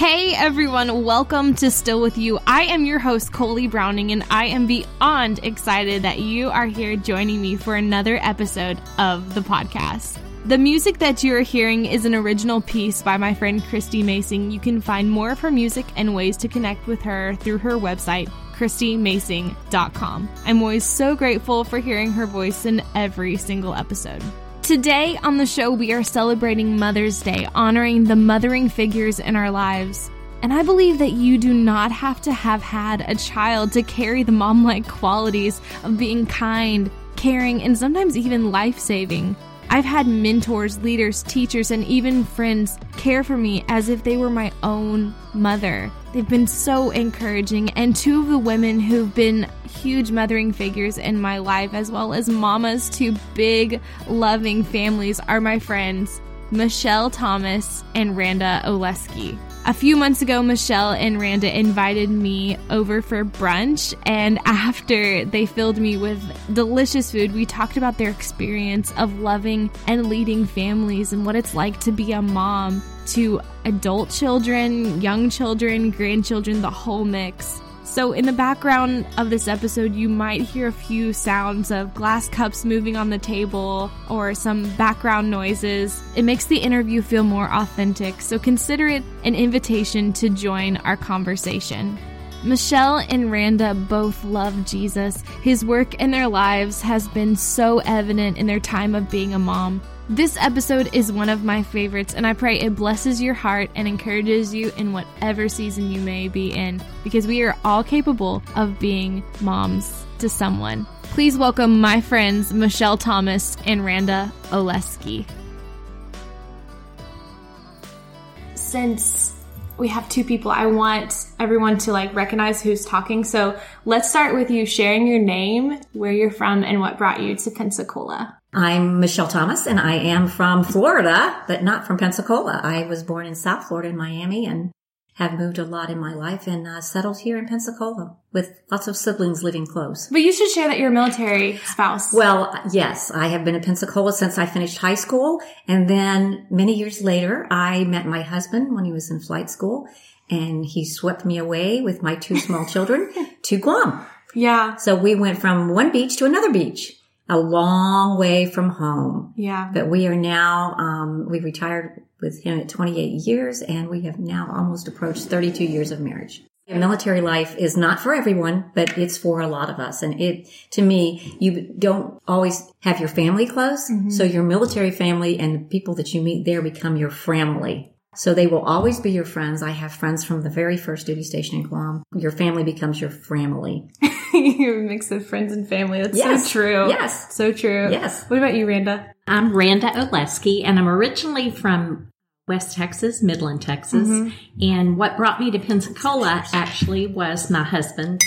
Hey everyone, welcome to Still With You. I am your host, Coley Browning, and I am beyond excited that you are here joining me for another episode of the podcast. The music that you are hearing is an original piece by my friend Christy Macing. You can find more of her music and ways to connect with her through her website, christymacing.com. I'm always so grateful for hearing her voice in every single episode. Today on the show, we are celebrating Mother's Day, honoring the mothering figures in our lives. And I believe that you do not have to have had a child to carry the mom like qualities of being kind, caring, and sometimes even life saving. I've had mentors, leaders, teachers, and even friends care for me as if they were my own mother. They've been so encouraging, and two of the women who've been huge mothering figures in my life, as well as mamas to big, loving families, are my friends Michelle Thomas and Randa Oleski. A few months ago, Michelle and Randa invited me over for brunch, and after they filled me with delicious food, we talked about their experience of loving and leading families and what it's like to be a mom to adult children, young children, grandchildren, the whole mix. So, in the background of this episode, you might hear a few sounds of glass cups moving on the table or some background noises. It makes the interview feel more authentic, so consider it an invitation to join our conversation. Michelle and Randa both love Jesus. His work in their lives has been so evident in their time of being a mom. This episode is one of my favorites, and I pray it blesses your heart and encourages you in whatever season you may be in, because we are all capable of being moms to someone. Please welcome my friends Michelle Thomas and Randa Oleski. Since we have two people, I want everyone to like recognize who's talking. So let's start with you sharing your name, where you're from, and what brought you to Pensacola. I'm Michelle Thomas and I am from Florida, but not from Pensacola. I was born in South Florida in Miami and have moved a lot in my life and uh, settled here in Pensacola with lots of siblings living close. But you should share that you're a military spouse. Well, yes, I have been in Pensacola since I finished high school. And then many years later, I met my husband when he was in flight school and he swept me away with my two small children to Guam. Yeah. So we went from one beach to another beach a long way from home. Yeah. But we are now, um, we retired with him at 28 years and we have now almost approached 32 years of marriage. Military life is not for everyone, but it's for a lot of us. And it, to me, you don't always have your family close. Mm-hmm. So your military family and the people that you meet there become your family. So they will always be your friends. I have friends from the very first duty station in Guam. Your family becomes your family. You're a mix of friends and family. That's yes. so true. Yes. So true. Yes. What about you, Randa? I'm Randa Oleski, and I'm originally from West Texas, Midland, Texas. Mm-hmm. And what brought me to Pensacola actually was my husband's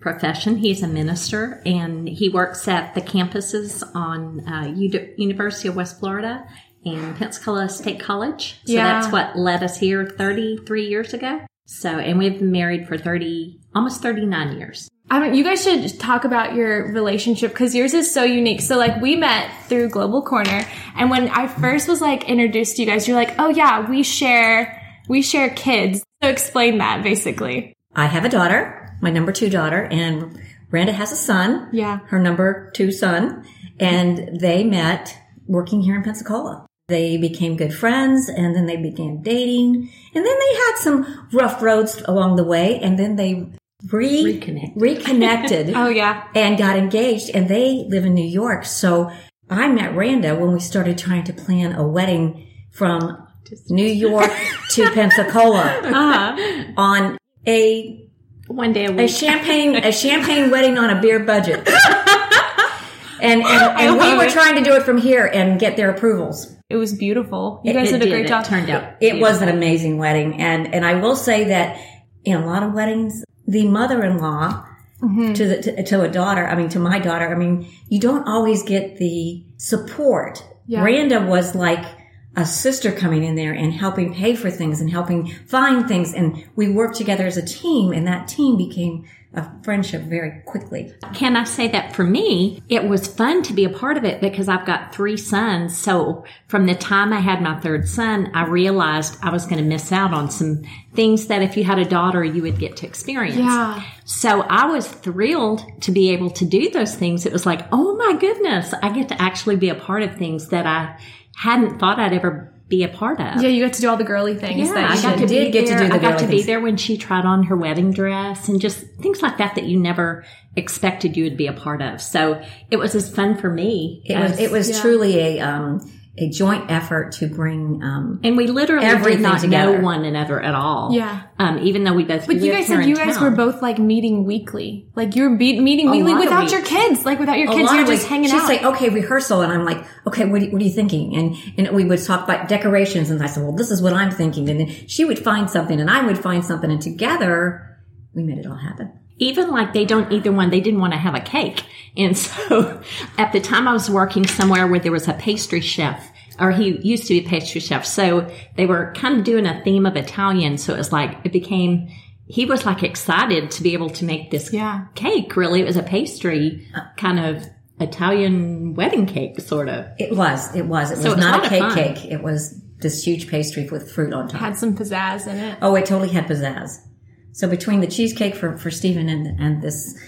profession. He's a minister and he works at the campuses on uh, U- University of West Florida and Pensacola State College. So yeah. that's what led us here 33 years ago. So, and we've been married for 30, almost 39 years. I mean, you guys should talk about your relationship because yours is so unique. So, like, we met through Global Corner, and when I first was like introduced to you guys, you're like, "Oh yeah, we share, we share kids." So, explain that basically. I have a daughter, my number two daughter, and Randa has a son. Yeah, her number two son, and they met working here in Pensacola. They became good friends and then they began dating and then they had some rough roads along the way and then they re- Reconnect. reconnected. oh yeah. And got engaged and they live in New York. So I met Randa when we started trying to plan a wedding from New York to Pensacola uh-huh. on a one day a week. A champagne a champagne wedding on a beer budget. and and, and we were trying to do it from here and get their approvals. It was beautiful. You guys it, did a great job. It turned out. It, it was an amazing wedding, and and I will say that in a lot of weddings, the mother-in-law mm-hmm. to the to, to, a daughter, I mean to my daughter, I mean you don't always get the support. Yeah. Randa was like a sister coming in there and helping pay for things and helping find things. And we worked together as a team and that team became a friendship very quickly. Can I say that for me, it was fun to be a part of it because I've got three sons. So from the time I had my third son, I realized I was going to miss out on some things that if you had a daughter, you would get to experience. Yeah. So I was thrilled to be able to do those things. It was like, oh my goodness, I get to actually be a part of things that I hadn't thought I'd ever be a part of. Yeah, you got to do all the girly things. Yeah, that I got to did be get to there. do the I got to be things. there when she tried on her wedding dress and just things like that that you never expected you would be a part of. So it was as fun for me. It was, it was yeah. truly a, um, a joint effort to bring, um, and we literally everything did not together. know one another at all. Yeah. Um, even though we both. But you guys said you guys town. were both like meeting weekly. Like you were be- meeting weekly lot without week- your kids. Like without your a kids, you're just hanging She'd out. say, okay, rehearsal. And I'm like, okay, what, what are you thinking? And, and we would talk about decorations. And I said, well, this is what I'm thinking. And then she would find something and I would find something. And together we made it all happen. Even like they don't either one they didn't want to have a cake and so at the time i was working somewhere where there was a pastry chef or he used to be a pastry chef so they were kind of doing a theme of italian so it was like it became he was like excited to be able to make this Yeah. cake really it was a pastry kind of italian wedding cake sort of It was, it was, it was So it was not lot a cake cake. It was this huge pastry with fruit on top. had some pizzazz in it. Oh, it totally had pizzazz. So between the cheesecake for, for Stephen and, and this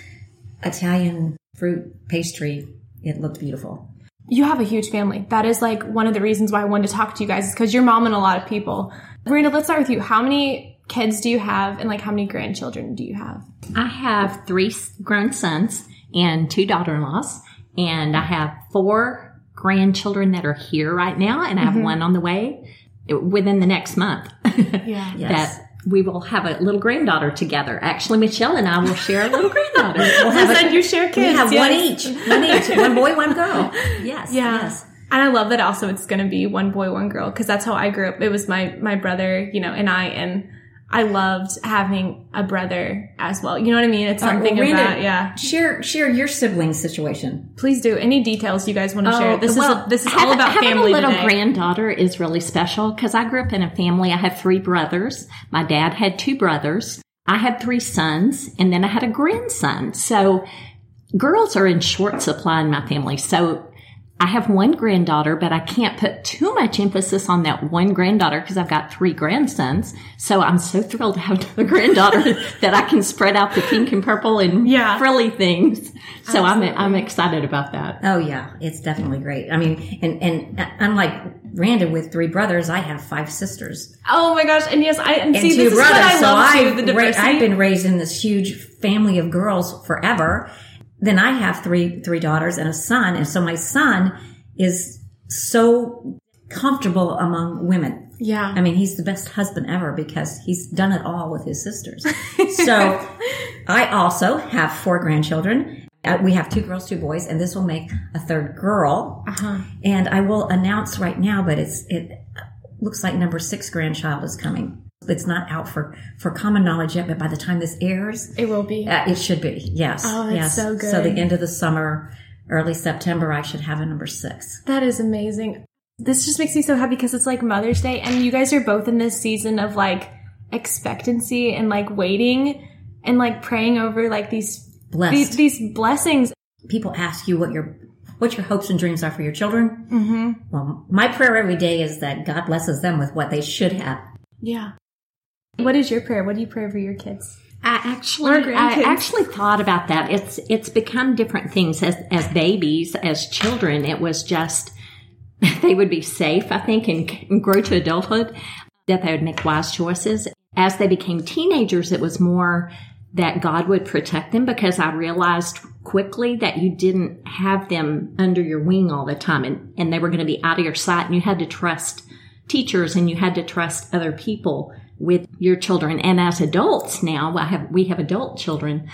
Italian fruit pastry, it looked beautiful. You have a huge family. That is like one of the reasons why I wanted to talk to you guys is because you're mom and a lot of people. Marina, let's start with you. How many kids do you have and like how many grandchildren do you have? I have three grown sons and two daughter-in-laws, and I have four grandchildren that are here right now, and I have mm-hmm. one on the way uh, within the next month. Yeah. Yes. that we will have a little granddaughter together. Actually, Michelle and I will share a little granddaughter. We'll have a- you share kids. we have yes. one each, one each, one boy, one girl. Yes, Yeah. yes. And I love that also it's going to be one boy, one girl because that's how I grew up. It was my, my brother, you know, and I, and I loved having a brother as well. You know what I mean? It's right, something well, Randa, about, yeah. Share share your sibling situation. Please do. Any details you guys want to share? This well, is, this is having- all about having family a little today. granddaughter is really special because I grew up in a family. I have three brothers. My dad had two brothers. I had three sons, and then I had a grandson. So girls are in short supply in my family. So I have one granddaughter, but I can't put too much emphasis on that one granddaughter because I've got three grandsons. So I'm so thrilled to have another granddaughter that I can spread out the pink and purple and Yeah. frilly things. So I'm I'm excited about that. Oh yeah, it's definitely great. I mean, and and uh, unlike Randa with three brothers, I have five sisters Oh my gosh. And yes, I, and, and see, two this brothers. is what I so love I've, the ra- diversity. I've been raised in this huge family of girls forever. Then I have three three daughters and a son, and so my son is so comfortable among women. yeah. I mean, he's the best husband ever because he's done it all with his sisters. so I also have four grandchildren. Uh, we have two girls, two boys, and this will make a third girl. Uh-huh. And I will announce right now, but it's, it looks like number six grandchild is coming. It's not out for, for common knowledge yet, but by the time this airs, It will be. uh, it should be. Yes. Oh, that's yes. so good. So the end of the summer, early September, I should have a number six. That is amazing. This just makes me so happy because it's like Mother's Day and you guys are both in this season of like expectancy and like waiting and like praying over like these these, these blessings. people ask you what your what your hopes and dreams are for your children. Mm-hmm. Well, my prayer every day is that God blesses them with what they should have. Yeah. What is your prayer? What do you pray for your kids? I actually, I actually thought about that. It's it's become different things as as babies, as children. It was just they would be safe, I think, and, and grow to adulthood. That they would make wise choices. As they became teenagers, it was more that God would protect them because I realized quickly that you didn't have them under your wing all the time, and and they were going to be out of your sight, and you had to trust teachers and you had to trust other people with your children. And as adults now, I have, we have adult children.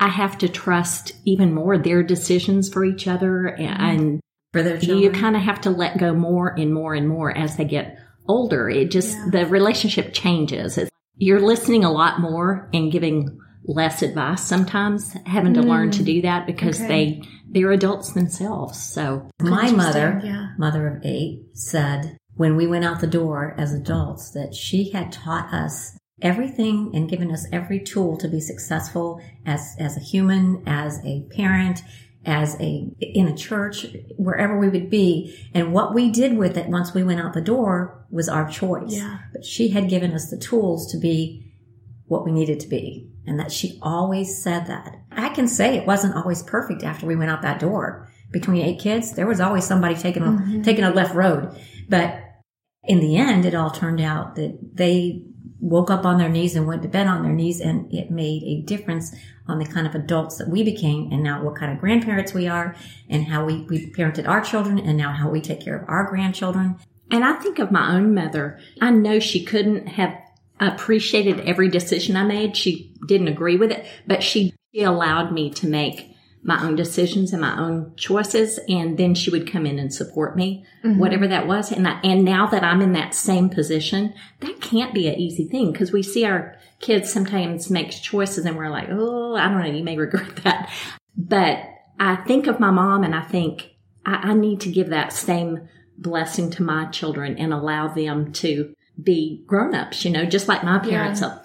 I have to trust even more their decisions for each other mm-hmm. and For their children. you kind of have to let go more and more and more as they get older. It just, the relationship changes. It's, you're listening a lot more and giving less advice sometimes, having to learn to mm. do that because Okay. they, they're adults themselves. So my mother, yeah. mother of eight, said, when we went out the door as adults that she had taught us everything and given us every tool to be successful as, as a human, as a parent, as a, in a church, wherever we would be. And what we did with it once we went out the door was our choice. Yeah. But she had given us the tools to be what we needed to be. And that she always said that. I can say it wasn't always perfect after we went out that door. Between eight kids, there was always somebody taking a, mm-hmm. taking a left road. But in the end, it all turned out that they woke up on their knees and went to bed on their knees and it made a difference on the kind of adults that we became and now what kind of grandparents we are and how we, we parented our children and now how we take care of our grandchildren. And I think of my own mother. I know she couldn't have appreciated every decision I made. She didn't agree with it, but she, she allowed me to make my own decisions and my own choices. And then she would come in and support me, mm-hmm. whatever that was. And I, and now that I'm in that same position, that can't be an easy thing because we see our kids sometimes make choices and we're like, oh, I don't know, you may regret that. But I think of my mom and I think I, I need to give that same blessing to my children and allow them to be grown-ups, you know, just like my parents Yeah.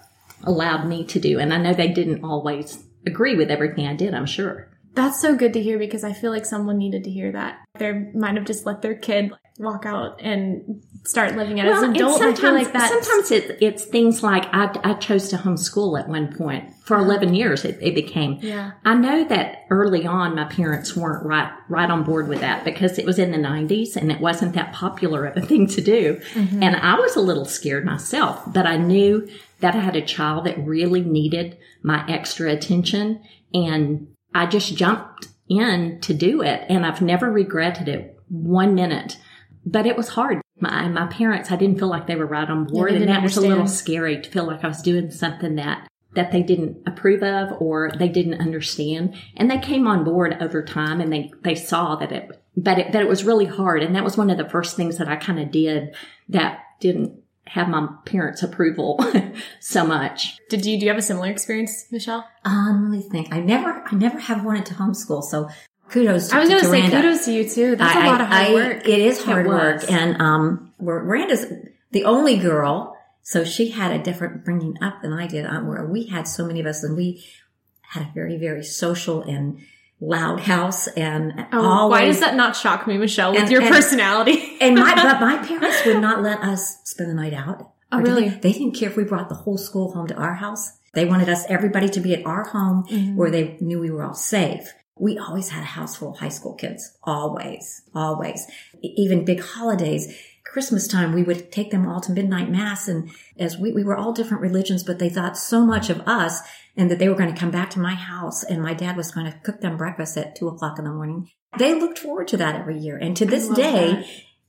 allowed me to do. And I know they didn't always agree with everything I did, I'm sure. That's so good to hear because I feel like someone needed to hear that. They might have just let their kid walk out and start living it as an adult. I feel sometimes, like that. sometimes it, it's things like I, I chose to homeschool at one point for 11 years. It, it became. Yeah. I know that early on my parents weren't right right on board with that because it was in the 90s and it wasn't that popular of a thing to do. Mm-hmm. And I was a little scared myself, but I knew that I had a child that really needed my extra attention and I just jumped in to do it and I've never regretted it one minute. But it was hard. My my parents, I didn't feel like they were right on board, they and that was a little scary to feel like I was doing something that that they didn't approve of or they didn't understand. And they came on board over time, and they they saw that it, but it, that it was really hard. And that was one of the first things that I kind of did that didn't have my parents' approval so much. Did you do you have a similar experience, Michelle? Um, let me think. I never, I never have wanted to homeschool. So kudos to, I was to going to say Randa. kudos to you too. That's a I- lot of hard I- work. It is hard It work. And, um, we're- Miranda's the only girl. So she had a different bringing up than I did, um, where we had so many of us and we had a very, very social and loud house and Oh, always. why does that not shock me, Michelle, with And- your and- personality? and my, but my parents would not let us spend the night out. Oh, really? They, they didn't care if we brought the whole school home to our house. They wanted us, everybody to be at our home Mm-hmm. where they knew we were all safe. We always had a house full of high school kids. Always. Always. Even big holidays. Christmas time, we would take them all to midnight mass and as we, we were all different religions, but they thought so much of us and that they were going to come back to my house and my dad was going to cook them breakfast at two o'clock in the morning. They looked forward to that every year. And to this day,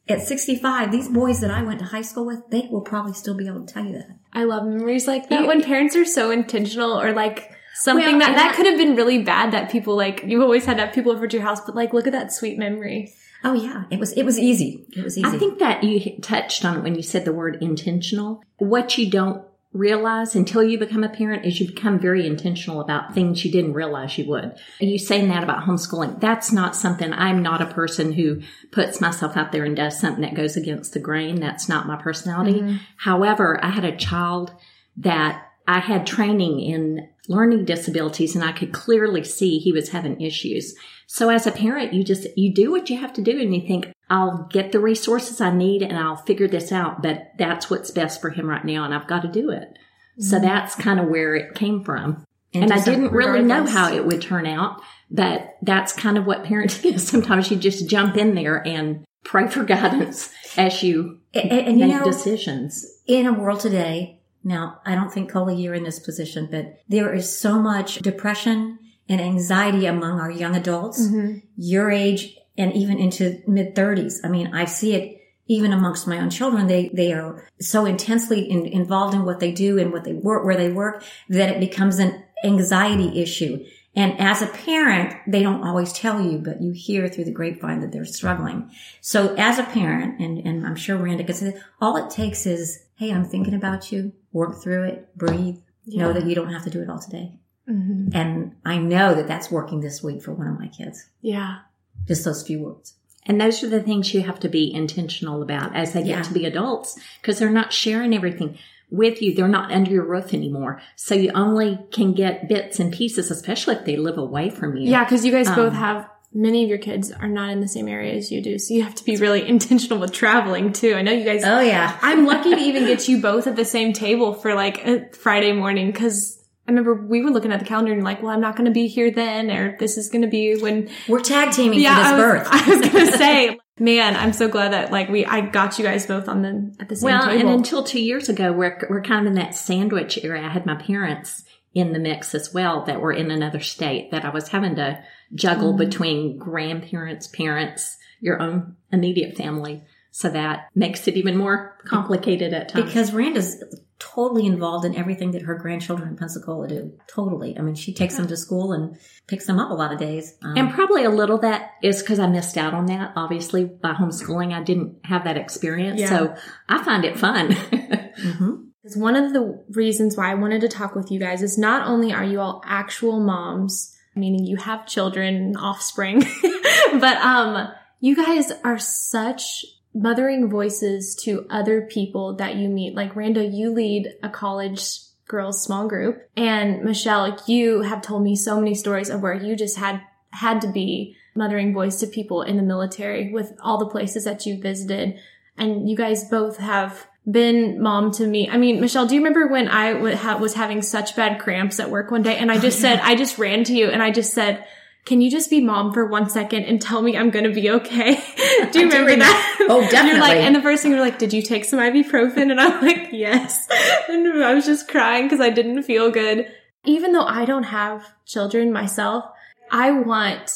at 65, these boys that I went to high school with, they will probably still be able to tell you that. I love memories like that You- when parents are so intentional or like something Well, that that that- could have been really bad that people like you always had to have people over to your house, but like look at that sweet memory. Oh yeah, it was, it was easy. It was easy. I think that you touched on it when you said the word intentional. What you don't realize until you become a parent is you become very intentional about things you didn't realize you would. Are You saying that about homeschooling, that's not something, I'm not a person who puts myself out there and does something that goes against the grain. That's not my personality. Mm-hmm. However, I had a child that I had training in learning disabilities and I could clearly see he was having issues. So as a parent, you just, you do what you have to do and you think, I'll get the resources I need and I'll figure this out, but that's what's best for him right now and I've got to do it. So mm-hmm. that's kind of where it came from. And, I didn't really know how it would turn out, but that's kind of what parenting is. Sometimes you just jump in there and pray for guidance as you and, and, and you make know, decisions. in a world today, now I don't think Coley you're in this position, but there is so much depression and anxiety among our young adults, mm-hmm. your age and even into mid thirties. I mean, I see it even amongst my own children. They, they are so intensely in, involved in what they do and what they work, where they work that it becomes an anxiety issue. And as a parent, they don't always tell you, but you hear through the grapevine that they're struggling. So as a parent, and, and I'm sure Randa could say, all it takes is, hey, I'm thinking about you, work through it, breathe, know that you don't have to do it all today. And I know that that's working this week for one of my kids. Yeah. Just those few words. And those are the things you have to be intentional about as they get Yeah. to be adults because they're not sharing everything with you. They're not under your roof anymore. So you only can get bits and pieces, especially if they live away from you. Yeah, because you guys both Um, have many of your kids are not in the same area as you do, so you have to be really intentional with traveling too. I know you guys. Oh yeah. I'm lucky to even get you both at the same table for like a Friday morning because. I remember we were looking at the calendar and like, well, I'm not going to be here then, or this is going to be when We're tag teaming yeah, for this I was, birth. I was gonna say, man, I'm so glad that like we, I got you guys both on the at the same time. Well, table. and until two years ago, we're, we're kind of in that sandwich area. I had my parents in the mix as well that were in another state that I was having to juggle Mm. between grandparents, parents, your own immediate family. So that makes it even more complicated at times. Because Randa's totally involved in everything that her grandchildren in Pensacola do. Totally. I mean, she takes them to school and picks them up a lot of days. Um, and probably a little that is because I missed out on that. Obviously, by homeschooling, I didn't have that experience. Yeah. So I find it fun. mhm. Because one of the reasons why I wanted to talk with you guys is not only are you all actual moms, meaning you have children, offspring, but um, you guys are such mothering voices to other people that you meet. Like Randa, you lead a college girls small group, and Michelle, like you have told me so many stories of where you just had had to be mothering voice to people in the military with all the places that you visited and you guys both have been mom to me. I mean, Michelle, do you remember when I w- ha- was having such bad cramps at work one day and I just oh, said, I just ran to you and I just said, can you just be mom for one second and tell me I'm going to be okay? do you I do remember that? Oh, And You're like, definitely. and the first thing you're like, did you take some ibuprofen? And I'm like, yes. And I was just crying because I didn't feel good. Even though I don't have children myself, I want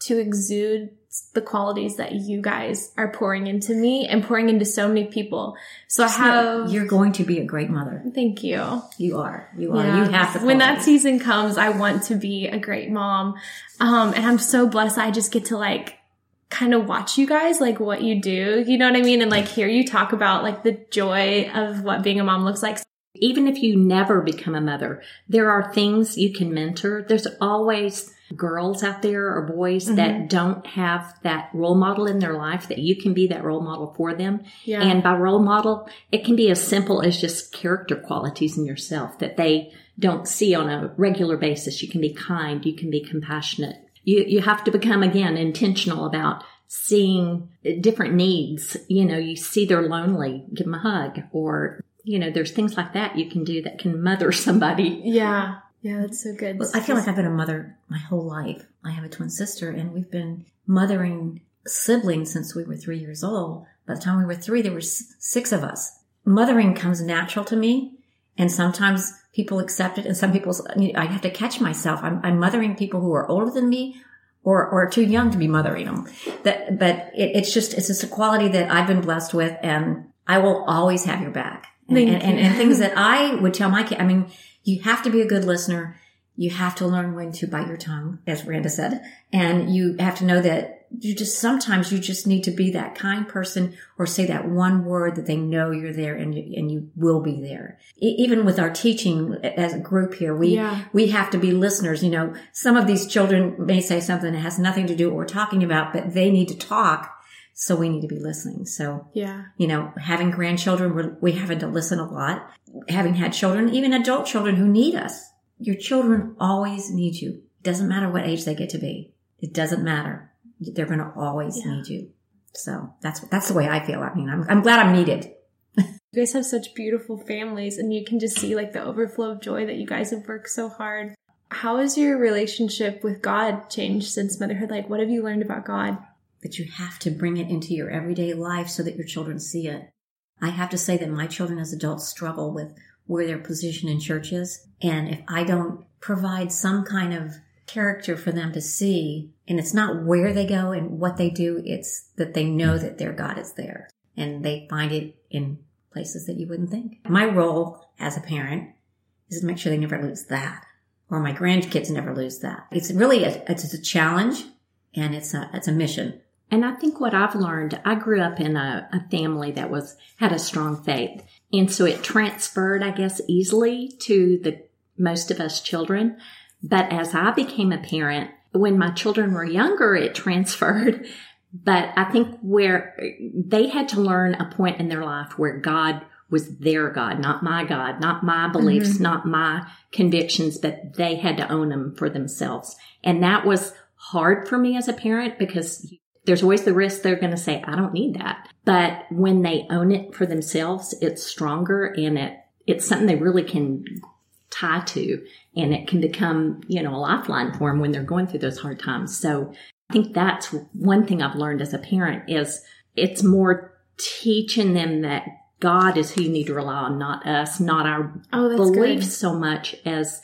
to exude the qualities that you guys are pouring into me and pouring into so many people. So I have, You're going to be a great mother. thank you. You are. You are. Yeah. You have to. when that season comes, I want to be a great mom. Um, and I'm so blessed. I just get to like kind of watch you guys, like what you do. You know what I mean? And like hear you talk about like the joy of what being a mom looks like. even if you never become a mother, there are things you can mentor. There's always girls out there or boys Mm-hmm. that don't have that role model in their life that you can be that role model for them. Yeah. And by role model, it can be as simple as just character qualities in yourself that they don't see on a regular basis. You can be kind. You can be compassionate. You, you have to become again intentional about seeing different needs. You know, you see they're lonely, give them a hug or, you know, there's things like that you can do that can mother somebody. yeah. Yeah. That's so good. Well, I feel like I've been a mother my whole life. I have a twin sister, and we've been mothering siblings since we were three years old. By the time we were three, there were six of us. Mothering comes natural to me, and sometimes people accept it, and some people I have to catch myself. I'm, I'm mothering people who are older than me. Or, or too young to be mothering them. That, but it, it's just, it's just a quality that I've been blessed with and I will always have your back. And, and, and, and things that I would tell my kid, I mean, you have to be a good listener. You have to learn when to bite your tongue, as Randa said. And you have to know that you just, sometimes you just need to be that kind person or say that one word that they know you're there and you, and you will be there. E- even with our teaching as a group here, we, Yeah. we have to be listeners. You know, some of these children may say something that has nothing to do with what we're talking about, but they need to talk. So we need to be listening. So yeah. you know, having grandchildren, we're, we having to listen a lot. Having had children, even adult children who need us. Your children always need you. It doesn't matter what age they get to be. It doesn't matter. They're going to always Yeah. need you. So that's, that's the way I feel. I mean, I'm, I'm glad I'm needed. You guys have such beautiful families and you can just see like the overflow of joy that you guys have worked so hard. How has your relationship with God changed since motherhood? Like, what have you learned about God? But you have to bring it into your everyday life so that your children see it. I have to say that my children as adults struggle with where their position in church is. And if I don't provide some kind of character for them to see, and it's not where they go and what they do, it's that they know that their God is there and they find it in places that you wouldn't think. My role as a parent is to make sure they never lose that or my grandkids never lose that. It's really a, it's a challenge and it's a, it's a mission. And I think what I've learned, I grew up in a, a family that was, had a strong faith. And so it transferred, I guess, easily to the most of us children. But as I became a parent, when my children were younger, it transferred. But I think where they had to learn a point in their life where God was their God, not my God, not my beliefs, mm-hmm. not my convictions, but they had to own them for themselves. And that was hard for me as a parent because there's always the risk they're going to say, I don't need that. But when they own it for themselves, it's stronger and it, it's something they really can tie to and it can become, you know, a lifeline for them when they're going through those hard times. So I think that's one thing I've learned as a parent is it's more teaching them that God is who you need to rely on, not us, not our oh, beliefs good. so much as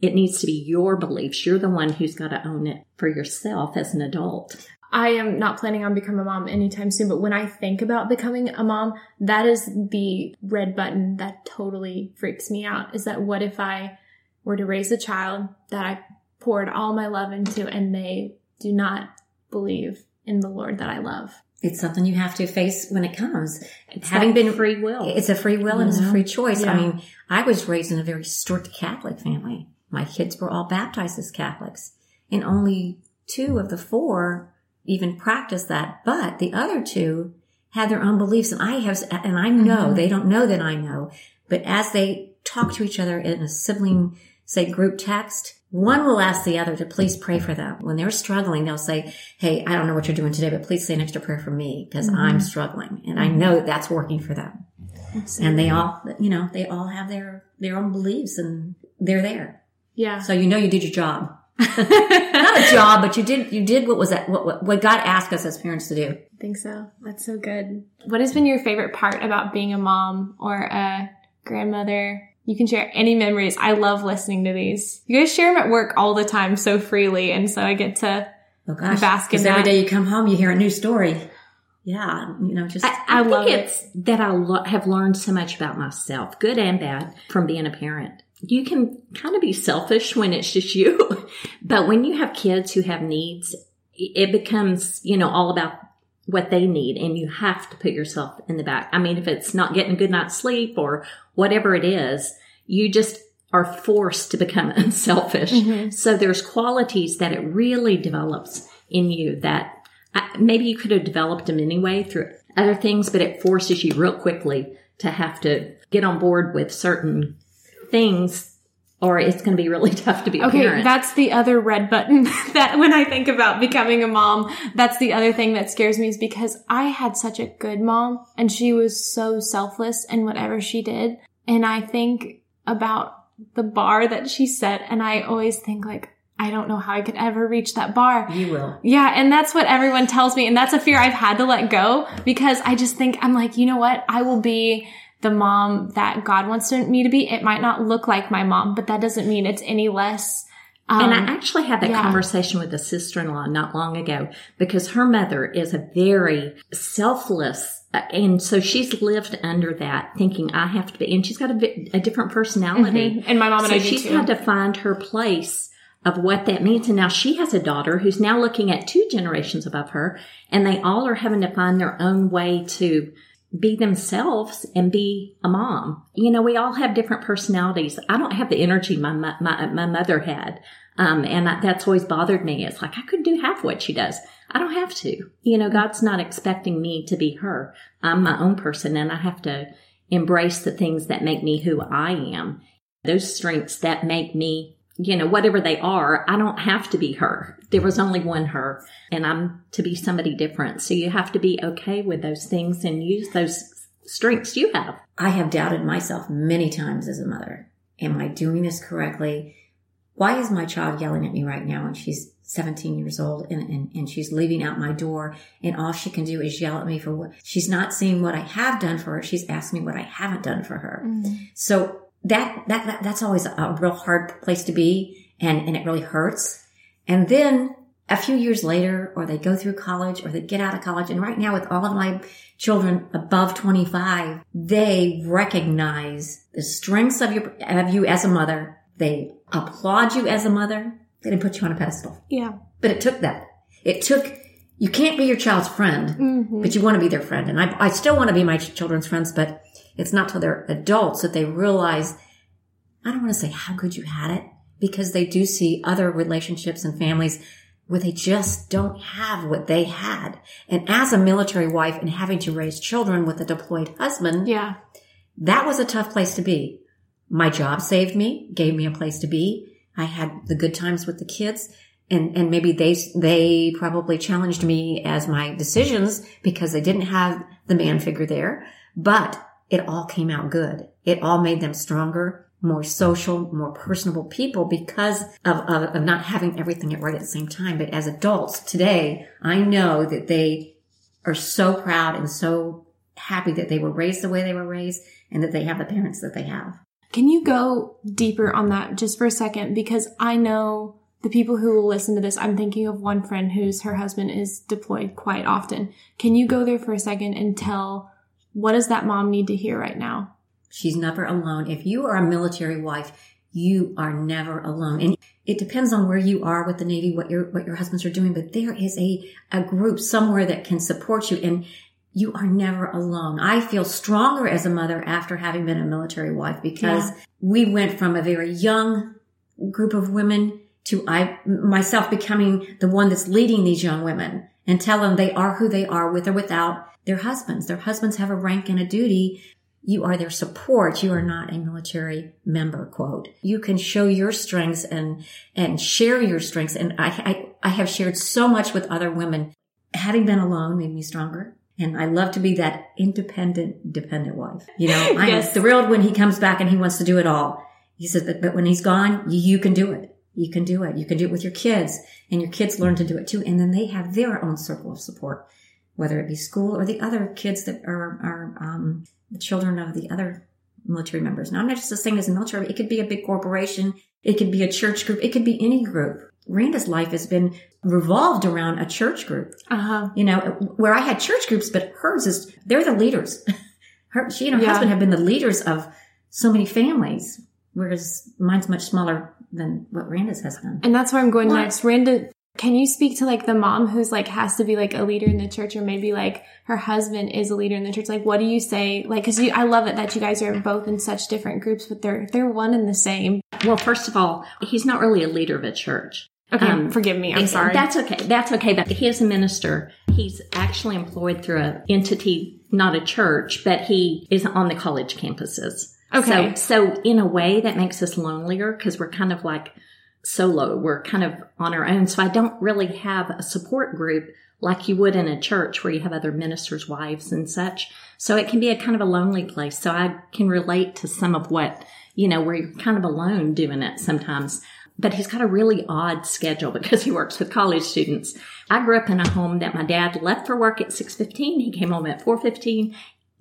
it needs to be your beliefs. You're the one who's got to own it for yourself as an adult. I am not planning on becoming a mom anytime soon, but when I think about becoming a mom, that is the red button that totally freaks me out. Is that what if I were to raise a child that I poured all my love into and they do not believe in the Lord that I love? it's something you have to face when it comes. It's Having been free will. It's a free will and it's a free choice. Yeah. I mean, I was raised in a very strict Catholic family. My kids were all baptized as Catholics and only two of the four even practice that. But the other two had their own beliefs and I have, and I know mm-hmm. they don't know that I know, but as they talk to each other in a sibling, say group text, one will ask the other to please pray for them. When they're struggling, they'll say, Hey, I don't know what you're doing today, but please say an extra prayer for me because mm-hmm. I'm struggling. And I know that that's working for them. Absolutely. And they all, you know, they all have their, their own beliefs and they're there. Yeah. So you know you did your job. Not a job, but you did, you did what was that, what, what God asked us as parents to do. I think so. That's so good. What has been your favorite part about being a mom or a grandmother you can share any memories. I love listening to these. You guys share them at work all the time so freely. And so I get to oh gosh, bask in that. every day you come home, you hear a new story. Yeah, you know, just I, I, I love it's it. that I lo- have learned so much about myself, good and bad, from being a parent. You can kind of be selfish when it's just you, but when you have kids who have needs, it becomes, you know, all about what they need and you have to put yourself in the back. I mean, if it's not getting a good night's sleep or whatever it is, you just are forced to become unselfish. Mm-hmm. So there's qualities that it really develops in you that maybe you could have developed them anyway through other things, but it forces you real quickly to have to get on board with certain things or it's going to be really tough to be a okay, parent. that's the other red button that when I think about becoming a mom, that's the other thing that scares me is because I had such a good mom and she was so selfless in whatever she did. And I think about the bar that she set and I always think like, I don't know how I could ever reach that bar. You will. Yeah. And that's what everyone tells me. And that's a fear I've had to let go because I just think I'm like, you know what? I will be the mom that God wants me to be. It might not look like my mom, but that doesn't mean it's any less. Um, and I um, actually had that yeah. conversation with a sister-in-law not long ago because her mother is a very selfless uh, and so she's lived under that thinking I have to be, and she's got a, a different personality. Mm-hmm. And my mom and so I she's too. had to find her place of what that means. And now she has a daughter who's now looking at two generations above her and they all are having to find their own way to be themselves and be a mom. You know, we all have different personalities. I don't have the energy my my my mother had, um, and that's always bothered me. It's like I could do half what she does. I don't have to. You know, God's not expecting me to be her. I'm my own person, and I have to embrace the things that make me who I am. Those strengths that make me you know, whatever they are, I don't have to be her. There was only one her and I'm to be somebody different. So you have to be okay with those things and use those strengths you have. I have doubted myself many times as a mother. Am I doing this correctly? Why is my child yelling at me right now and she's 17 years old and, and, and she's leaving out my door and all she can do is yell at me for what she's not seeing what I have done for her. She's asking me what I haven't done for her. Mm. So that, that, that, that's always a real hard place to be and, and it really hurts. And then a few years later, or they go through college or they get out of college. And right now with all of my children above 25, they recognize the strengths of your, of you as a mother. They applaud you as a mother. They didn't put you on a pedestal. Yeah. But it took that. It took, you can't be your child's friend, mm-hmm. but you want to be their friend. And I, I still want to be my children's friends, but it's not till they're adults that they realize, I don't want to say how good you had it because they do see other relationships and families where they just don't have what they had. And as a military wife and having to raise children with a deployed husband, Yeah. that was a tough place to be. My job saved me, gave me a place to be. I had the good times with the kids and, and maybe they, they probably challenged me as my decisions because they didn't have the man figure there, but it all came out good. It all made them stronger, more social, more personable people because of, of, of not having everything at right at the same time. But as adults today, I know that they are so proud and so happy that they were raised the way they were raised and that they have the parents that they have. Can you go deeper on that just for a second? Because I know the people who will listen to this, I'm thinking of one friend whose her husband is deployed quite often. Can you go there for a second and tell what does that mom need to hear right now? She's never alone. If you are a military wife, you are never alone. And it depends on where you are with the Navy, what your, what your husbands are doing, but there is a, a group somewhere that can support you and you are never alone. I feel stronger as a mother after having been a military wife because Yeah. we went from a very young group of women to I myself becoming the one that's leading these young women and tell them they are who they are with or without their husbands. Their husbands have a rank and a duty. You are their support. You are not a military member, quote. You can show your strengths and, and share your strengths. And I, I, I have shared so much with other women. Having been alone made me stronger. And I love to be that independent, dependent wife. You know, I'm Yes. thrilled when he comes back and he wants to do it all. He says, but, but when he's gone, you, you can do it. You can do it. You can do it with your kids and your kids learn to do it too. And then they have their own circle of support, whether it be school or the other kids that are, are, um, the children of the other military members. Now, I'm not just saying as a military, it could be a big corporation. It could be a church group. It could be any group. Randa's life has been revolved around a church group Uh huh. you know, where I had church groups, but hers is, they're the leaders. Her, she and her Yeah. husband have been the leaders of so many families, whereas mine's much smaller than what Randa's has been. And that's where I'm going What? next. Randa, can you speak to like the mom who's like has to be like a leader in the church or maybe like her husband is a leader in the church? Like, what do you say? Like, cause I love it that you guys are both in such different groups, but they're, they're one and the same. Well, first of all, he's not really a leader of a church. Okay. Um, forgive me. I'm sorry. That's okay. That's okay. But he is a minister. He's actually employed through an entity, not a church, but he is on the college campuses. Okay. So, so in a way that makes us lonelier because we're kind of like solo. We're kind of on our own. So I don't really have a support group like you would in a church where you have other ministers' wives and such. So it can be a kind of a lonely place. So I can relate to some of what, you know, where you're kind of alone doing it sometimes. But he's got a really odd schedule because he works with college students. I grew up in a home that my dad left for work at 6.15. He came home at 4.15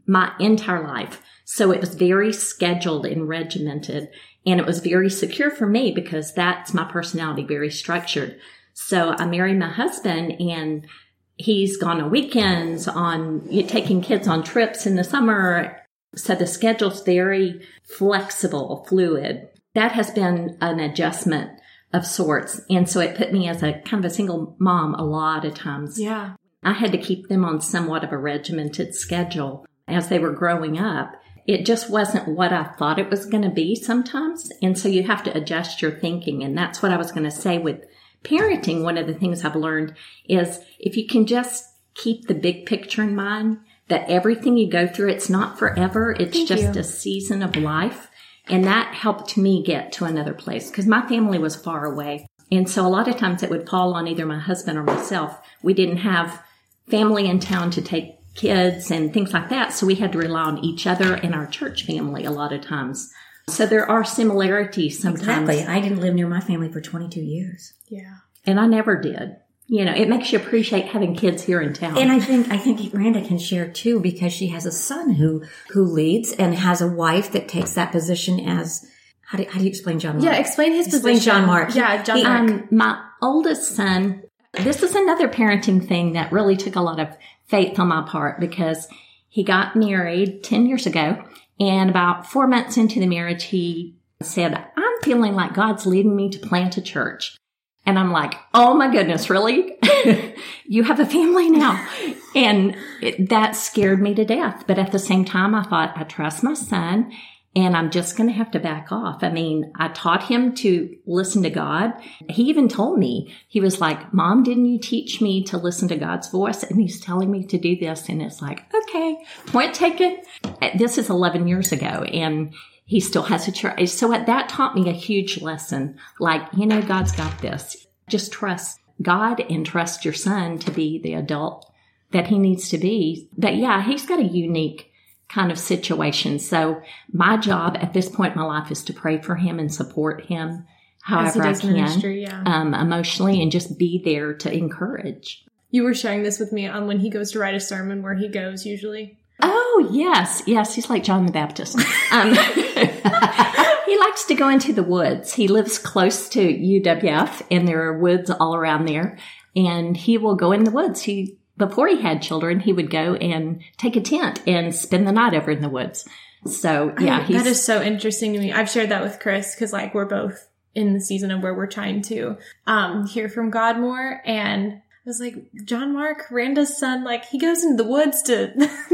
my entire life. So it was very scheduled and regimented and it was very secure for me because that's my personality, very structured. So I married my husband and he's gone on weekends on taking kids on trips in the summer. So the schedule's very flexible, fluid. That has been an adjustment of sorts. And so it put me as a kind of a single mom a lot of times. yeah. I had to keep them on somewhat of a regimented schedule as they were growing up. It just wasn't what I thought it was going to be sometimes. And so you have to adjust your thinking. And that's what I was going to say with parenting. One of the things I've learned is if you can just keep the big picture in mind that everything you go through, it's not forever. It's Thank just you. a season of life. And that helped me get to another place because my family was far away. And so a lot of times it would fall on either my husband or myself. We didn't have family in town to take kids and things like that. So we had to rely on each other and our church family a lot of times. So there are similarities sometimes. Exactly. I didn't live near my family for 22 years. Yeah. And I never did. You know, it makes you appreciate having kids here in town. And I think I think Randa can share too because she has a son who who leads and has a wife that takes that position as how do, how do you explain John? Mark? Yeah. Explain his Explain position. John Mark. Yeah. John He- Mark. Um, my oldest son, this is another parenting thing that really took a lot of faith on my part because he got married 10 years ago. And about four months into the marriage, he said, I'm feeling like God's leading me to plant a church. And I'm like, oh my goodness, really? you have a family now. And it, that scared me to death. But at the same time, I thought, I trust my son and I'm just going to have to back off. I mean, I taught him to listen to God. He even told me, he was like, mom, didn't you teach me to listen to God's voice? And he's telling me to do this. And it's like, okay, point taken. Uh, this is 11 years ago and he still has a church. So that taught me a huge lesson. Like, you know, God's got this. Just trust God and trust your son to be the adult that he needs to be. But yeah, he's got a unique kind of situation. So my job at this point in my life is to pray for him and support him however I can, ministry, yeah. um, emotionally, and just be there to encourage. You were sharing this with me on when he goes to write a sermon, where he goes usually. Oh yes, yes, he's like John the Baptist. Um, he likes to go into the woods. He lives close to UWF, and there are woods all around there. And he will go in the woods. He before he had children, he would go and take a tent and spend the night over in the woods. So yeah, I, that is so interesting to me. I've shared that with Chris because like we're both in the season of where we're trying to um, hear from God more. And I was like, John Mark, Randa's son, like he goes into the woods to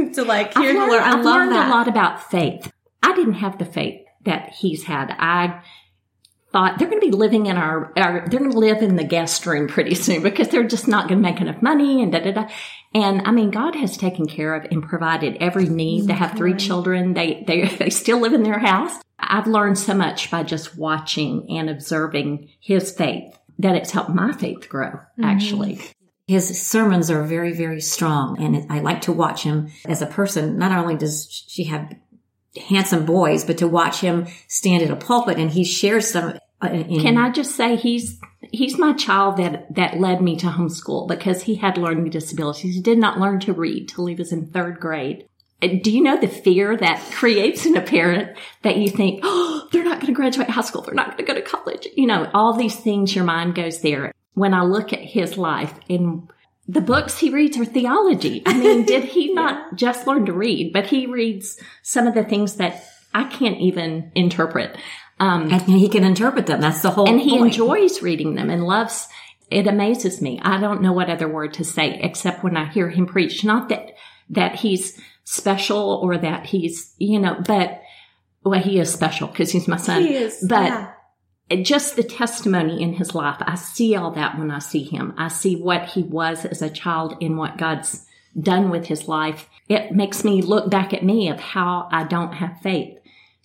to like hear the Lord. I I've love learned that. a lot about faith. I didn't have the faith that he's had. I thought they're going to be living in our, our they're going to live in the guest room pretty soon because they're just not going to make enough money and da da da. And I mean, God has taken care of and provided every need. Mm-hmm. They have three children. They, they, they still live in their house. I've learned so much by just watching and observing his faith that it's helped my faith grow, mm-hmm. actually. His sermons are very, very strong. And I like to watch him as a person. Not only does she have handsome boys, but to watch him stand at a pulpit and he shares some. Uh, in, Can I just say he's he's my child that that led me to homeschool because he had learning disabilities. He did not learn to read till he was in third grade. Do you know the fear that creates in a parent that you think, oh, they're not going to graduate high school, they're not going to go to college? You know, all these things, your mind goes there. When I look at his life and the books he reads are theology. I mean, did he not yeah. just learn to read, but he reads some of the things that I can't even interpret. Um, and he can interpret them. That's the whole And he point. enjoys reading them and loves, it amazes me. I don't know what other word to say except when I hear him preach. Not that, that he's special or that he's, you know, but, well, he is special because he's my son. He is. But yeah just the testimony in his life. I see all that when I see him. I see what he was as a child and what God's done with his life. It makes me look back at me of how I don't have faith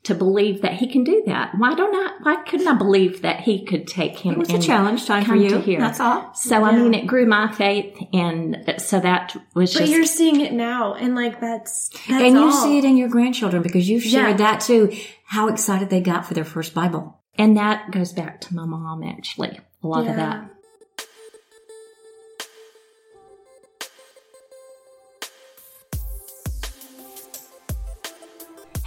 to believe that he can do that. Why don't I, why couldn't I believe that he could take him? It was a challenge time for you. Here. That's all. So, yeah. I mean, it grew my faith. And so that was but just. you're seeing it now. And like, that's, that's and all. you see it in your grandchildren because you've shared yeah. that too. How excited they got for their first Bible. And that goes back to my mom, actually, a lot yeah. of that.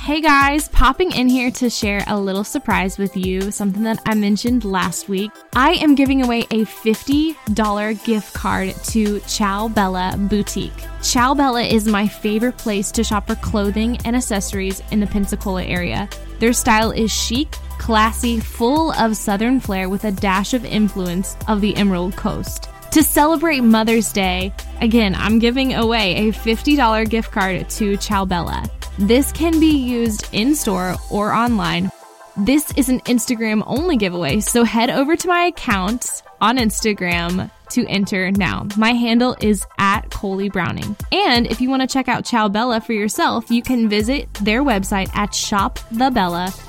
Hey guys, popping in here to share a little surprise with you, something that I mentioned last week. I am giving away a $50 gift card to Ciao Bella Boutique. Ciao Bella is my favorite place to shop for clothing and accessories in the Pensacola area. Their style is chic, classy, full of southern flair with a dash of influence of the Emerald Coast. To celebrate Mother's Day, again, I'm giving away a $50 gift card to Ciao Bella. This can be used in store or online. This is an Instagram only giveaway, so head over to my account on Instagram to enter now. My handle is at Kohlie Browning. And if you want to check out Ciao Bella for yourself, you can visit their website at shopthebella.com.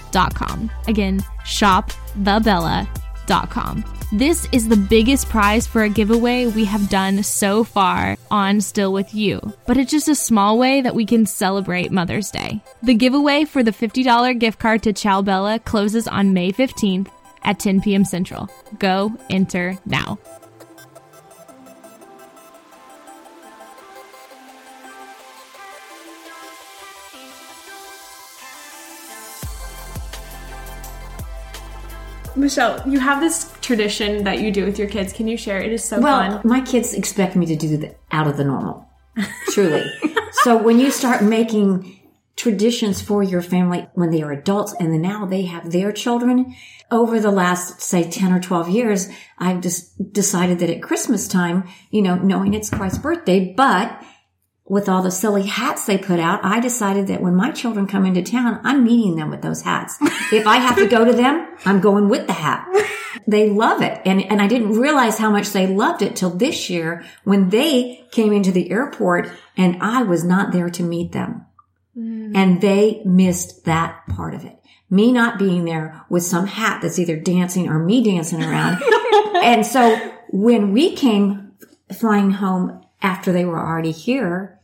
Again, shopthebella.com. This is the biggest prize for a giveaway we have done so far on Still With You, but it's just a small way that we can celebrate Mother's Day. The giveaway for the $50 gift card to Ciao Bella closes on May 15th at 10 p.m. Central. Go enter now. Michelle, you have this tradition that you do with your kids. Can you share? It is so well, fun. my kids expect me to do the out of the normal. Truly. so when you start making traditions for your family when they are adults and then now they have their children over the last say 10 or 12 years i've just decided that at christmas time you know knowing it's christ's birthday but with all the silly hats they put out, I decided that when my children come into town, I'm meeting them with those hats. if I have to go to them, I'm going with the hat. They love it. And, and I didn't realize how much they loved it till this year when they came into the airport and I was not there to meet them. Mm. And they missed that part of it. Me not being there with some hat that's either dancing or me dancing around. and so when we came flying home after they were already here,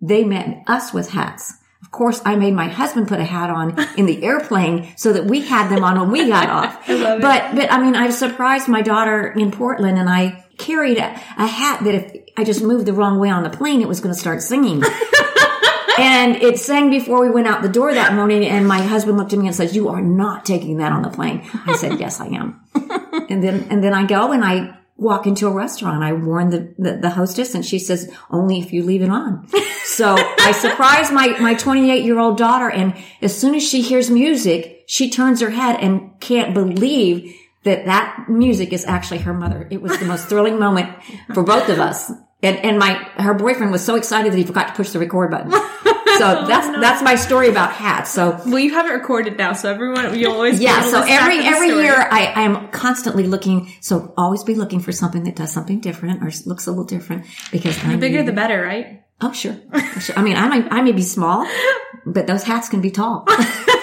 they met us with hats. Of course, I made my husband put a hat on in the airplane so that we had them on when we got off. but, but I mean, I surprised my daughter in Portland and I carried a, a hat that if I just moved the wrong way on the plane, it was going to start singing. and it sang before we went out the door that morning. And my husband looked at me and said, "You are not taking that on the plane." I said, "Yes, I am." and then and then I go and I walk into a restaurant. I warn the, the, the hostess and she says, only if you leave it on. so I surprise my, my 28 year old daughter. And as soon as she hears music, she turns her head and can't believe that that music is actually her mother. It was the most thrilling moment for both of us. And, and my, her boyfriend was so excited that he forgot to push the record button. So that's, that's my story about hats. So Well, you have it recorded now, so everyone you'll always yeah, so every back to the every story. year I, I am constantly looking. So always be looking for something that does something different or looks a little different because the I'm bigger the better, right? Oh sure, Oh, sure. I mean, I may I may be small, but those hats can be tall.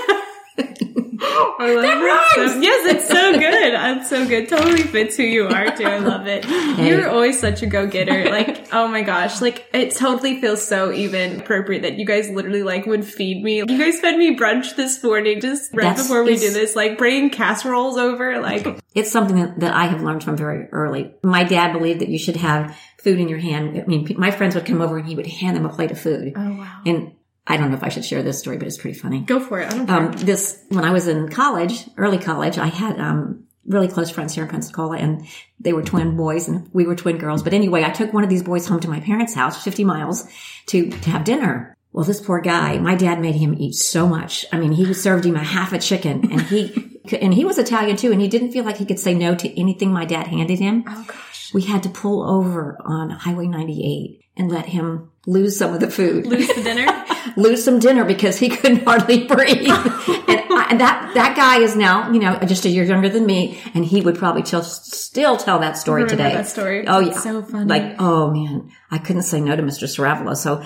I love it. So- yes, it's so good. It's so good. Totally fits who you are too. I love it. You're always such a go getter. Like, oh my gosh, like it totally feels so even appropriate that you guys literally like would feed me. You guys fed me brunch this morning just right That's- before we did this. Like bringing casseroles over. Like, It's something that, that I have learned from very early. My dad believed that you should have food in your hand. I mean, my friends would come over and he would hand them a plate of food. oh wow, And I don't know if I should share this story, but it's pretty funny. go for it. I don't um, this when I was in college, early college, I had um, really close friends here in Pensacola, and they were twin boys, and we were twin girls. But anyway, I took one of these boys home to my parents' house, fifty miles, to to have dinner. Well, this poor guy, my dad made him eat so much. I mean, he served him a half a chicken, and he and he was Italian too, and he didn't feel like he could say no to anything my dad handed him. oh gosh, We had to pull over on Highway 98 and let him lose some of the food lose the dinner. lose some dinner because he couldn't hardly breathe. and, I, that that guy is now, you know, just a year younger than me, and he would probably tell, still tell that story today. that story? Oh yeah, It's so funny. Like, oh man, I couldn't say no to Mr. Saravalo, so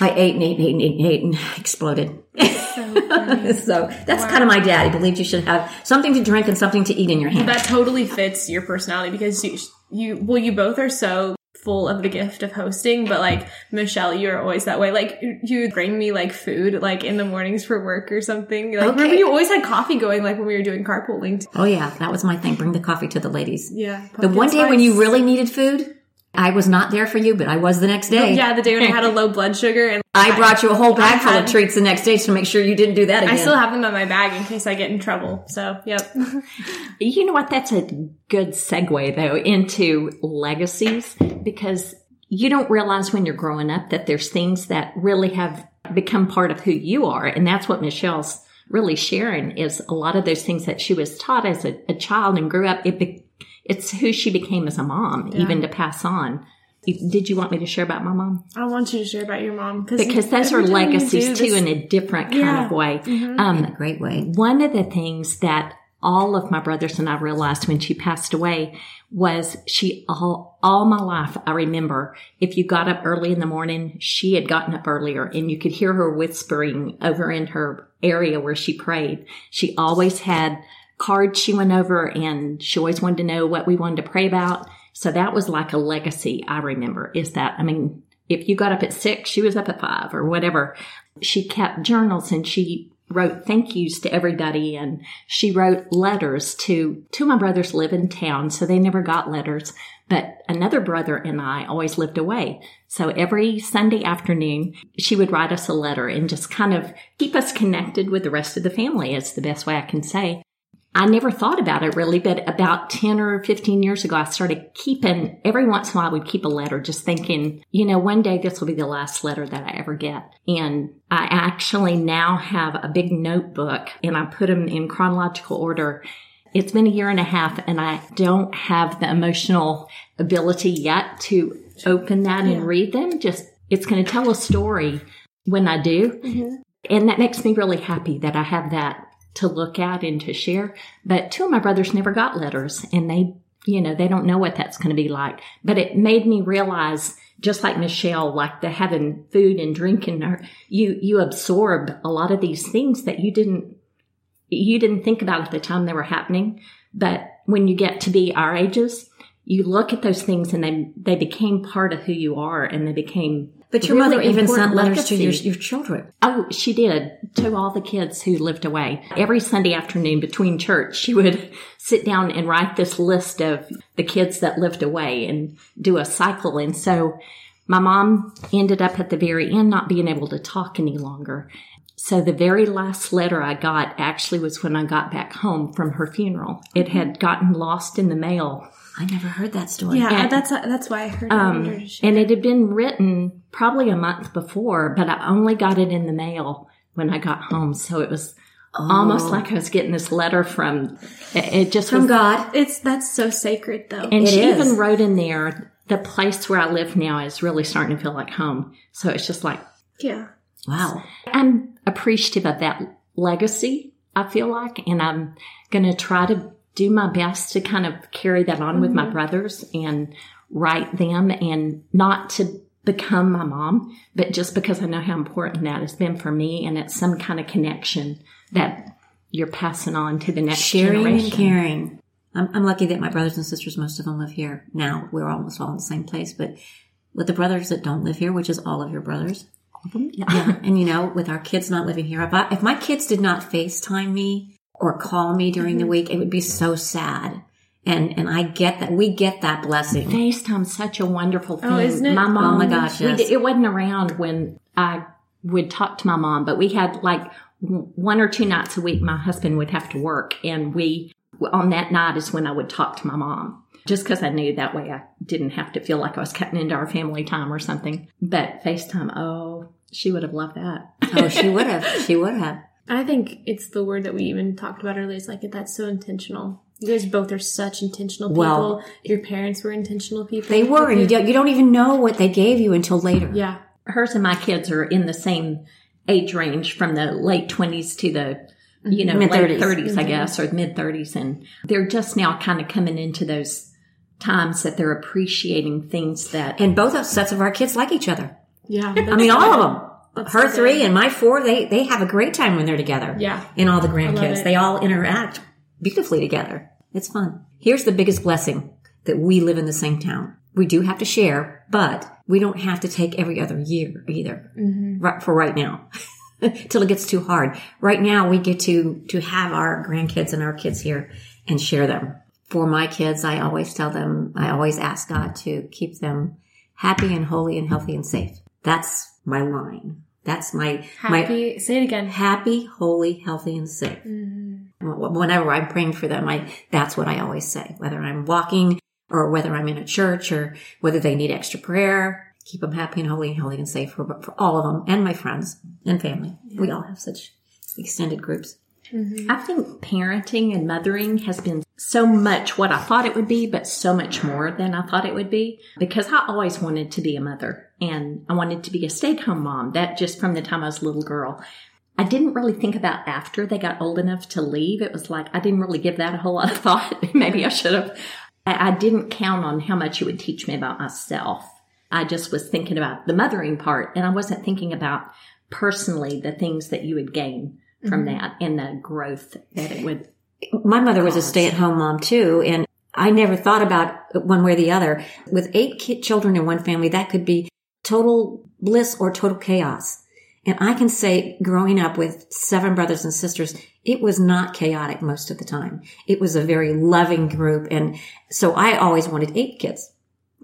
I ate and ate and ate and ate and, ate and exploded. So so that's kind of my dad. He believed you should have something to drink and something to eat in your hand. that totally fits your personality because you, you, well, you both are so full of the gift of hosting, but like Michelle, you're always that way. Like you would bring me like food, like in the mornings for work or something. Like remember you always had coffee going, like when we were doing carpooling. oh yeah, that was my thing. Bring the coffee to the ladies. Yeah. The one day when you really needed food, I was not there for you, but I was the next day. yeah, the day when I had a low blood sugar and I brought you a whole bag full of treats the next day to make sure you didn't do that again. I still have them in my bag in case I get in trouble. So, yep. You know what? That's a good segue though into legacies because you don't realize when you're growing up that there's things that really have become part of who you are. And that's what Michelle's really sharing is a lot of those things that she was taught as a, a child and grew up. It be, it's who she became as a mom, even to pass on. Did you want me to share about my mom? I want you to share about your mom Because those are every legacies too this- in a different kind Yeah. of way. in Um, a great way. one of the things that all of my brothers and I realized when she passed away was she all, all my life, I remember if you got up early in the morning, she had gotten up earlier and you could hear her whispering over in her area where she prayed. She always had cards she went over and she always wanted to know what we wanted to pray about. So that was like a legacy I remember is that, I mean, if you got up at six, she was up at five or whatever. She kept journals and she wrote thank yous to everybody and she wrote letters to two of my brothers live in town so they never got letters but another brother and i always lived away so every sunday afternoon she would write us a letter and just kind of keep us connected with the rest of the family is the best way i can say I never thought about it really, but about 10 or 15 years ago, I started keeping, every once in a while, I would keep a letter just thinking, you know, one day this will be the last letter that I ever get. And I actually now have a big notebook and I put them in chronological order. It's been a year and a half and I don't have the emotional ability yet to open that and read them. Just it's going to tell a story when I do. Mhm. And that makes me really happy that I have that to look at and to share. But two of my brothers never got letters and they, you know, they don't know what that's going to be like. But it made me realize, just like Michelle, like the having food and drinking, or you, you absorb a lot of these things that you didn't, you didn't think about at the time they were happening. But when you get to be our ages, you look at those things and they, they became part of who you are and they became But your really mother even sent letters to your, your children. Oh, she did to all the kids who lived away. Every Sunday afternoon between church, she would sit down and write this list of the kids that lived away and do a cycle. And so my mom ended up at the very end not being able to talk any longer. So the very last letter I got actually was when I got back home from her funeral. It had gotten lost in the mail I never heard that story. Yeah, And- that's that's why I heard. I wanted um, her to share. and it had been written probably a month before, but I only got it in the mail when I got home. So it was almost oh. like I was getting this letter from, it, it just From was, God. it's that's so sacred though. and It she is. even wrote in there, the place where I live now is really starting to feel like home. So it's just like, yeah. Wow. I'm appreciative of that legacy, I feel like, and I'm going to try to do my best to kind of carry that on with my mm-hmm. brothers and write them and not to become my mom, but just because I know how important that has been for me and it's some kind of connection that you're passing on to the next Sharing generation. and caring. I'm, I'm lucky that my brothers and sisters, most of them live here now. We're almost all in the same place, but with the brothers that don't live here, which is all of your brothers, yeah. And you know, with our kids not living here, if, I, if my kids did not FaceTime me or call me during Mm-hmm. the week, it would be so sad. And and I get that. We get that blessing. FaceTime's such a wonderful thing. Oh, isn't it? My mom, Oh my gosh, yes. did- it wasn't around when I would talk to my mom, but we had like one or two nights a week. My husband would have to work, and we on that night is when I would talk to my mom. Just because I knew that way I didn't have to feel like I was cutting into our family time or something. But FaceTime, oh, she would have loved that. Oh, she would have. She would have. I think it's the word that we even talked about earlier. It's like that's so intentional. You guys both are such intentional people. Well- Your parents were intentional people. They were, and you don't, you don't even know what they gave you until later. Yeah. hers and my kids are in the same age range from the late 20s to the you know mm-hmm. Mid-thirties. late 30s i mm-hmm. guess or mid 30s and they're just now kind of coming into those times that they're appreciating things that And both of sets of our kids like each other. Yeah. I mean, all of them. That's Her so three and my four, they they have a great time when they're together. Yeah. And all the grandkids, they all interact beautifully together. It's fun. Here's the biggest blessing that we live in the same town. We do have to share, but we don't have to take every other year either. Right, for right now. Till it gets too hard. Right now we get to to have our grandkids and our kids here and share them. For my kids, I always tell them, I always ask God to keep them happy and holy and healthy and safe. That's my line. That's my my Happy. say it again. happy, holy, healthy, and safe. Mm-hmm. Wh- Whenever I'm praying for them, I that's what I always say. Whether I'm walking or whether I'm in a church or whether they need extra prayer, keep them happy and holy and healthy and safe for, for all of them and my friends and family. We all have such extended groups. Mm-hmm. i think parenting and mothering has been so much what i thought it would be but so much more than i thought it would be because i always wanted to be a mother and i wanted to be a stay-at-home mom that just from the time i was a little girl I didn't really think about after they got old enough to leave. It was like I didn't really give that a whole lot of thought. Maybe I should have. I, I didn't count on how much it would teach me about myself. I just was thinking about the mothering part, and I wasn't thinking about personally the things that you would gain from mm-hmm. that and the growth that it would. My mother was a stay at home mom too, and I never thought about one way or the other. With eight kid children in one family, that could be total bliss or total chaos. And I can say growing up with seven brothers and sisters, it was not chaotic most of the time. It was a very loving group. And so I always wanted eight kids.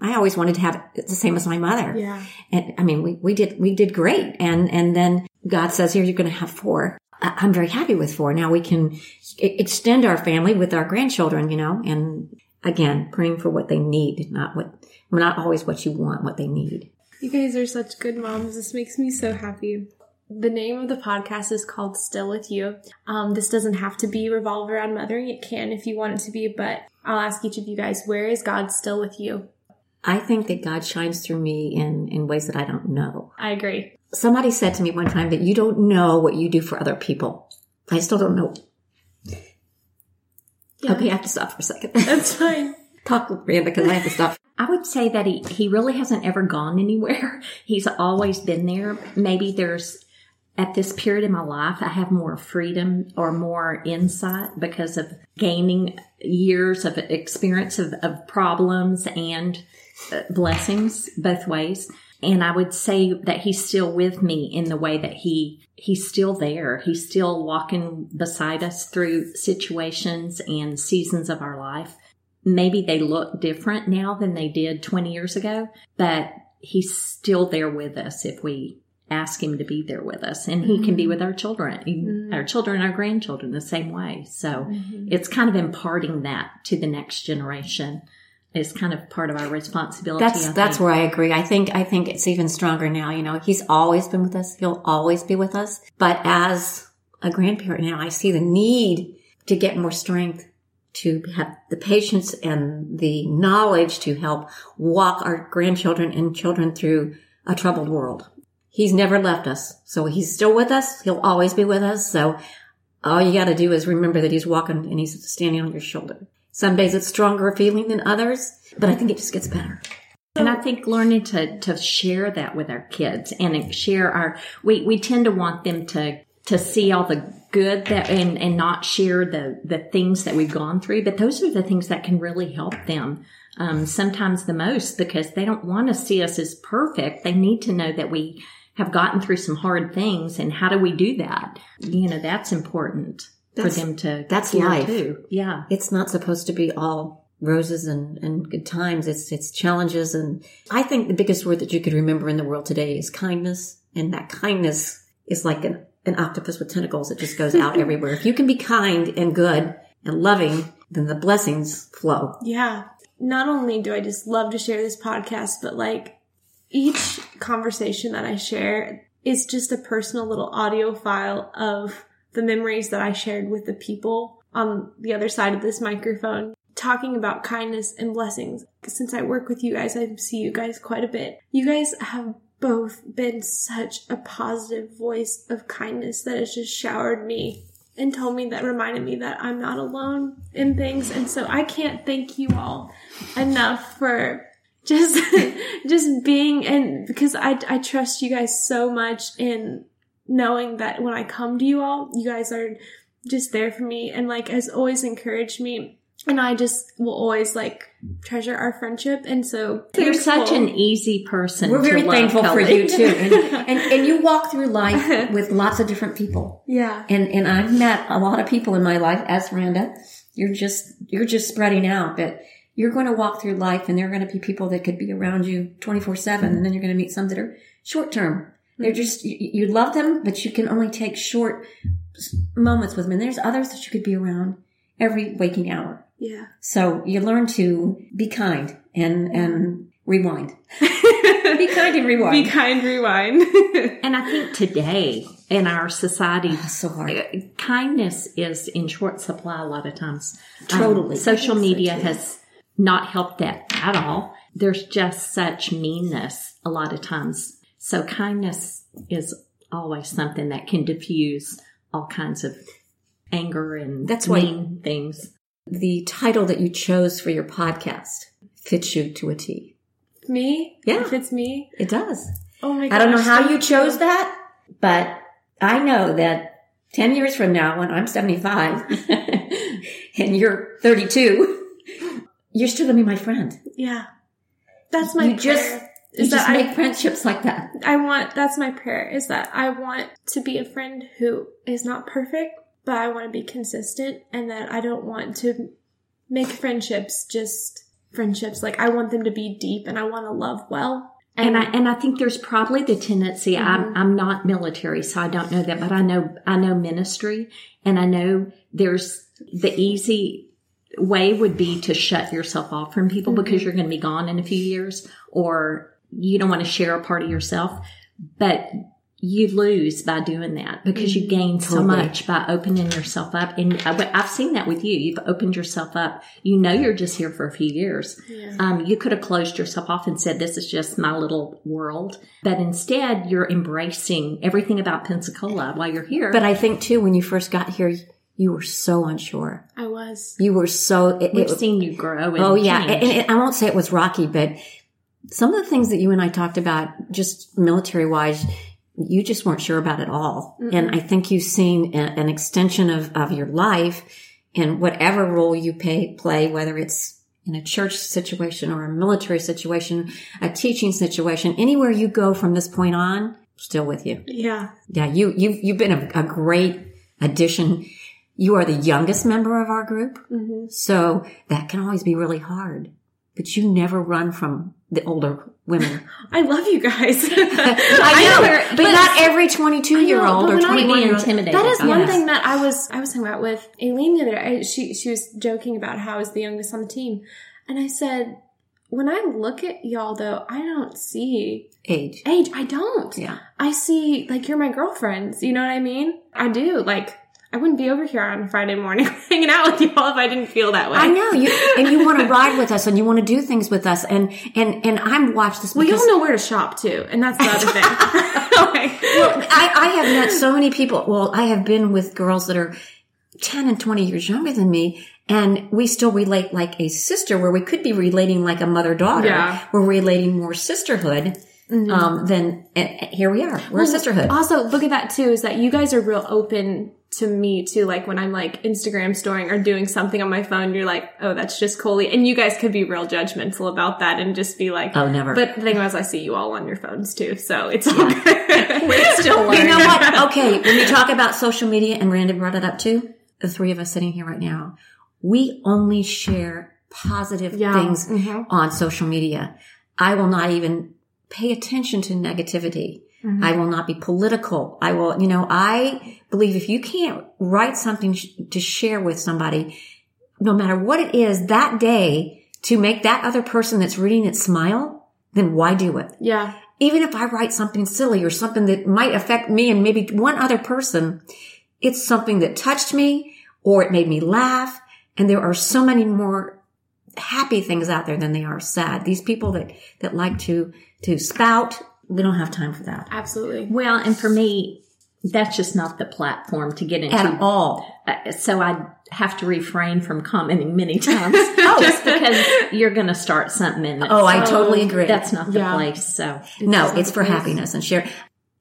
I always wanted to have the same as my mother. Yeah. And I mean, we, we did, we did great. And, and then God says, here, you're going to have four. I'm very happy with four. Now we can extend our family with our grandchildren, you know, and again, praying for what they need, not what, not always what you want, what they need. You guys are such good moms. This makes me so happy. The name of the podcast is called Still With You. Um, this doesn't have to be revolve around mothering. It can if you want it to be, but I'll ask each of you guys, where is God still with you? I think that God shines through me in, in ways that I don't know. I agree. Somebody said to me one time that you don't know what you do for other people. I still don't know. Yeah. Okay, I have to stop for a second. That's fine. Talk with Rand because I have to stop. I would say that he, he really hasn't ever gone anywhere. He's always been there. Maybe there's at this period in my life, I have more freedom or more insight because of gaining years of experience of, of problems and uh, blessings both ways. And I would say that he's still with me in the way that he, he's still there. He's still walking beside us through situations and seasons of our life. Maybe they look different now than they did 20 years ago, but he's still there with us if we ask him to be there with us and he can be with our children Mhm. our children our grandchildren the same way so Mm-hmm. it's kind of imparting that to the next generation is kind of part of our responsibility That's that's where I agree. I think I think it's even stronger now. You know, he's always been with us. He'll always be with us. But as a grandparent now, I see the need to get more strength to have the patience and the knowledge to help walk our grandchildren and children through a troubled world. He's never left us. So he's still with us. He'll always be with us. So all you got to do is remember that he's walking and he's standing on your shoulder. Some days it's stronger feeling than others, but I think it just gets better. And I think learning to, to share that with our kids and share our, we, we tend to want them to, to see all the good that, and, and not share the, the things that we've gone through. But those are the things that can really help them. Um, sometimes the most because they don't want to see us as perfect. They need to know that we have gotten through some hard things and how do we do that? You know, that's important That's- for them to that's hear life. too. Yeah. it's not supposed to be all roses and, and good times. It's, it's challenges. And I think the biggest word that you could remember in the world today is kindness. And that kindness is like an, an octopus with tentacles. It just goes out everywhere. If you can be kind and good and loving, then the blessings flow. Yeah. Not only do I just love to share this podcast, but like each conversation that I share is just a personal little audio file of the memories that I shared with the people on the other side of this microphone talking about kindness and blessings. Since I work with you guys, I see you guys quite a bit. You guys have both been such a positive voice of kindness that has just showered me and told me that reminded me that I'm not alone in things. And so I can't thank you all enough for just just being and because I I trust you guys so much in knowing that when I come to you all, you guys are just there for me and like has always encouraged me. And I just will always like treasure our friendship. And so You're such an easy person. We're to very love, thankful for you too. And, and, and you walk through life with lots of different people. Yeah. And, and I've met a lot of people in my life as Miranda. You're just, you're just spreading out, but you're going to walk through life and there are going to be people that could be around you 24 seven. And then you're going to meet some that are short term. They're just, you, you love them, but you can only take short moments with them. And there's others that you could be around every waking hour. Yeah. So you learn to be kind and, and rewind. Be kind and rewind. Be kind, rewind. And I think today in our society, That's so hard. uh, kindness is in short supply a lot of times. Um, Totally. social I think so, media has not help that at all. There's just such meanness a lot of times. So kindness is always something that can diffuse all kinds of anger and That's why- things. The title that you chose for your podcast fits you to a T. me? Yeah. If it's me? It does. Oh my god. I don't know how you chose that, but I know that 10 years from now, when I'm 75 and you're 32, you're still going to be my friend. Yeah. That's my you just, prayer. you Is just that make I, friendships like that. I want, that's my prayer, is that I want to be a friend who is not perfect, but I want to be consistent and that I don't want to make friendships just friendships. Like I want them to be deep and I want to love well. And I and I think there's probably the tendency. I'm mm-hmm. I'm not military, so I don't know that, but I know I know ministry, and I know there's the easy way would be to shut yourself off from people mm-hmm. because you're going to be gone in a few years, or you don't want to share a part of yourself. But you lose by doing that because you mm-hmm. gain so Totally. much by opening yourself up. And uh, I- I've seen that with you. You've opened yourself up. You know you're just here for a few years. Um, you could have closed yourself off and said, this is just my little world. But instead, you're embracing everything about Pensacola while you're here. But I think too, when you first got here, you were so unsure. I was. You were so. It, We've it- seen you grow. And oh yeah, and, and I won't say it was rocky, but some of the things that you and I talked about, just military wise, you just weren't sure about at all. And I think you've seen a, an extension of of your life in whatever role you pay, play, whether it's in a church situation or a military situation, a teaching situation, anywhere you go from this point on, still with you. Yeah. Yeah, you you've you've been a, a great addition. You are the youngest member of our group, mm-hmm. so that can always be really hard. But you never run from the older women. I love you guys. I know, but, not every twenty-two year old or twenty-one year old. That is one that. thing that I was I was talking about with Aileen the other day. I- She she was joking about how I was the youngest on the team, and I said, when I look at y'all though, I don't see Age. age. I don't. Yeah. I see like you're my girlfriends. You know what I mean? I do. Like I wouldn't be over here on a Friday morning hanging out with y'all if I didn't feel that way. I know you, and you want to ride with us, and you want to do things with us, and and and I'm watch this Well, because y'all know where to shop too, and that's the other thing. Like, I, I have met so many people. Well, I have been with girls that are 10 and 20 years younger than me. And we still relate like a sister where we could be relating like a mother daughter. Yeah. We're relating more sisterhood. Mm-hmm. Um, than and here we are. We're a sisterhood. Also, look at that too, is that you guys are real open to me too. Like when I'm like Instagram storing or doing something on my phone, you're like, oh, that's just Kohlie. And you guys could be real judgmental about that and just be like, Oh, never. But the thing was, I see you all on your phones too. So it's all good. We're still you know what? Okay. When we talk about social media and Randy brought it up too, the three of us sitting here right now, we only share positive Yeah. things Mhm. on social media. I will not even pay attention to negativity. Mm-hmm. I will not be political. I will, you know, I believe if you can't write something sh- to share with somebody, no matter what it is that day to make that other person that's reading it smile, then why do it? yeah. even if I write something silly or something that might affect me and maybe one other person, it's something that touched me or it made me laugh. And there are so many more happy things out there than they are sad. These people that, that like to, to spout, we don't have time for that Absolutely. Well, and for me, that's just not the platform to get into. at all. Uh, so I have to refrain from commenting many times just because you're going to start something and Oh, I totally agree. that's not the Yeah. place. So No, it's for happiness and share.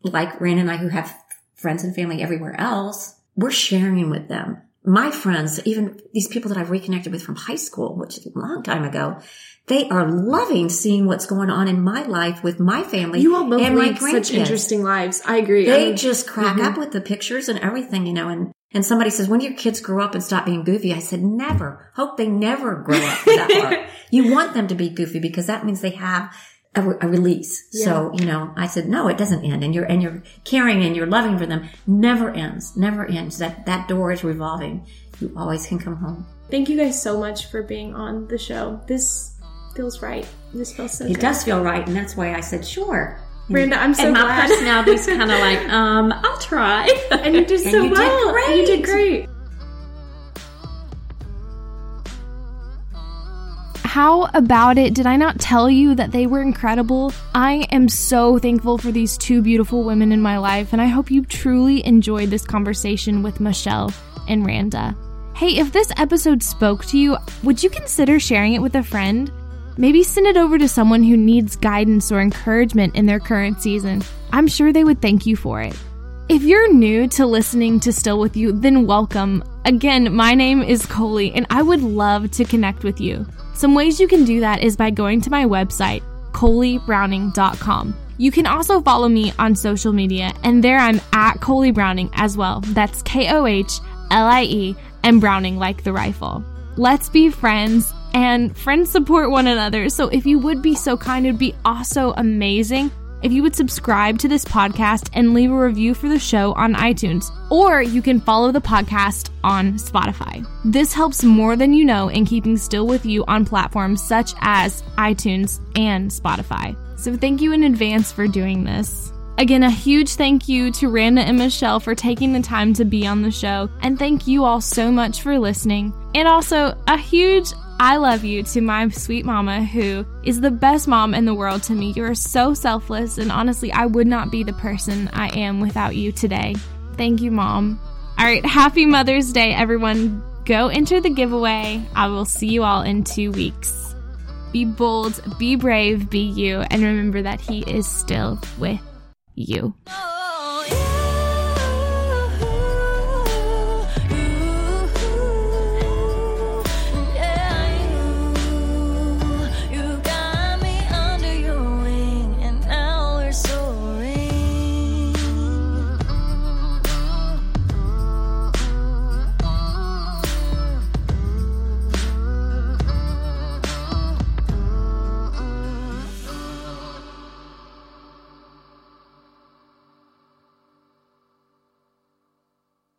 Like Rand and I who have friends and family everywhere else, we're sharing with them. My friends, even these people that I've reconnected with from high school, which is a long time ago, they are loving seeing what's going on in my life with my family You all both and lead such interesting lives. I agree. They just crack mm-hmm. up with the pictures and everything, you know, and, and somebody says, when do your kids grow up and stop being goofy? I said, never. Hope they never grow up that part. You want them to be goofy because that means they have a, re- a release. So, you know, I said, no, it doesn't end. And you're, and you're caring and you're loving for them. Never ends. Never ends. That, that door is revolving. You always can come home. thank you guys so much for being on the show. This feels right. This feels so It good. does feel right. And that's why I said, sure. Brenda, I'm so and my glad. personality's kind of like, um, I'll try. and you did And so you did well. You did great. great. How about it? Did I not tell you that they were incredible? I am so thankful for these two beautiful women in my life, and I hope you truly enjoyed this conversation with Michelle and Randa. Hey, if this episode spoke to you, would you consider sharing it with a friend? Maybe send it over to someone who needs guidance or encouragement in their current season. I'm sure they would thank you for it. If you're new to listening to Still With You, then welcome. Again, my name is Kohlie, and I would love to connect with you. Some ways you can do that is by going to my website, kohliebrowning.com. You can also follow me on social media, and there I'm at Kohlie Browning as well. That's K O H L I E and Browning like the rifle. Let's be friends, and friends support one another. So if you would be so kind, it would be also amazing if you would subscribe to this podcast and leave a review for the show on iTunes, or you can follow the podcast on Spotify. This helps more than you know in keeping still with you on platforms such as iTunes and Spotify. So thank you in advance for doing this. Again, a huge thank you to Randa and Michelle for taking the time to be on the show, and thank you all so much for listening. And also, a huge I love you to my sweet mama, who is the best mom in the world to me. You are so selfless, and honestly, I would not be the person I am without you today. Thank you, mom. All right, happy Mother's Day, everyone. Go enter the giveaway. I will see you all in two weeks. Be bold, be brave, be you, and remember that He is still with you. Oh,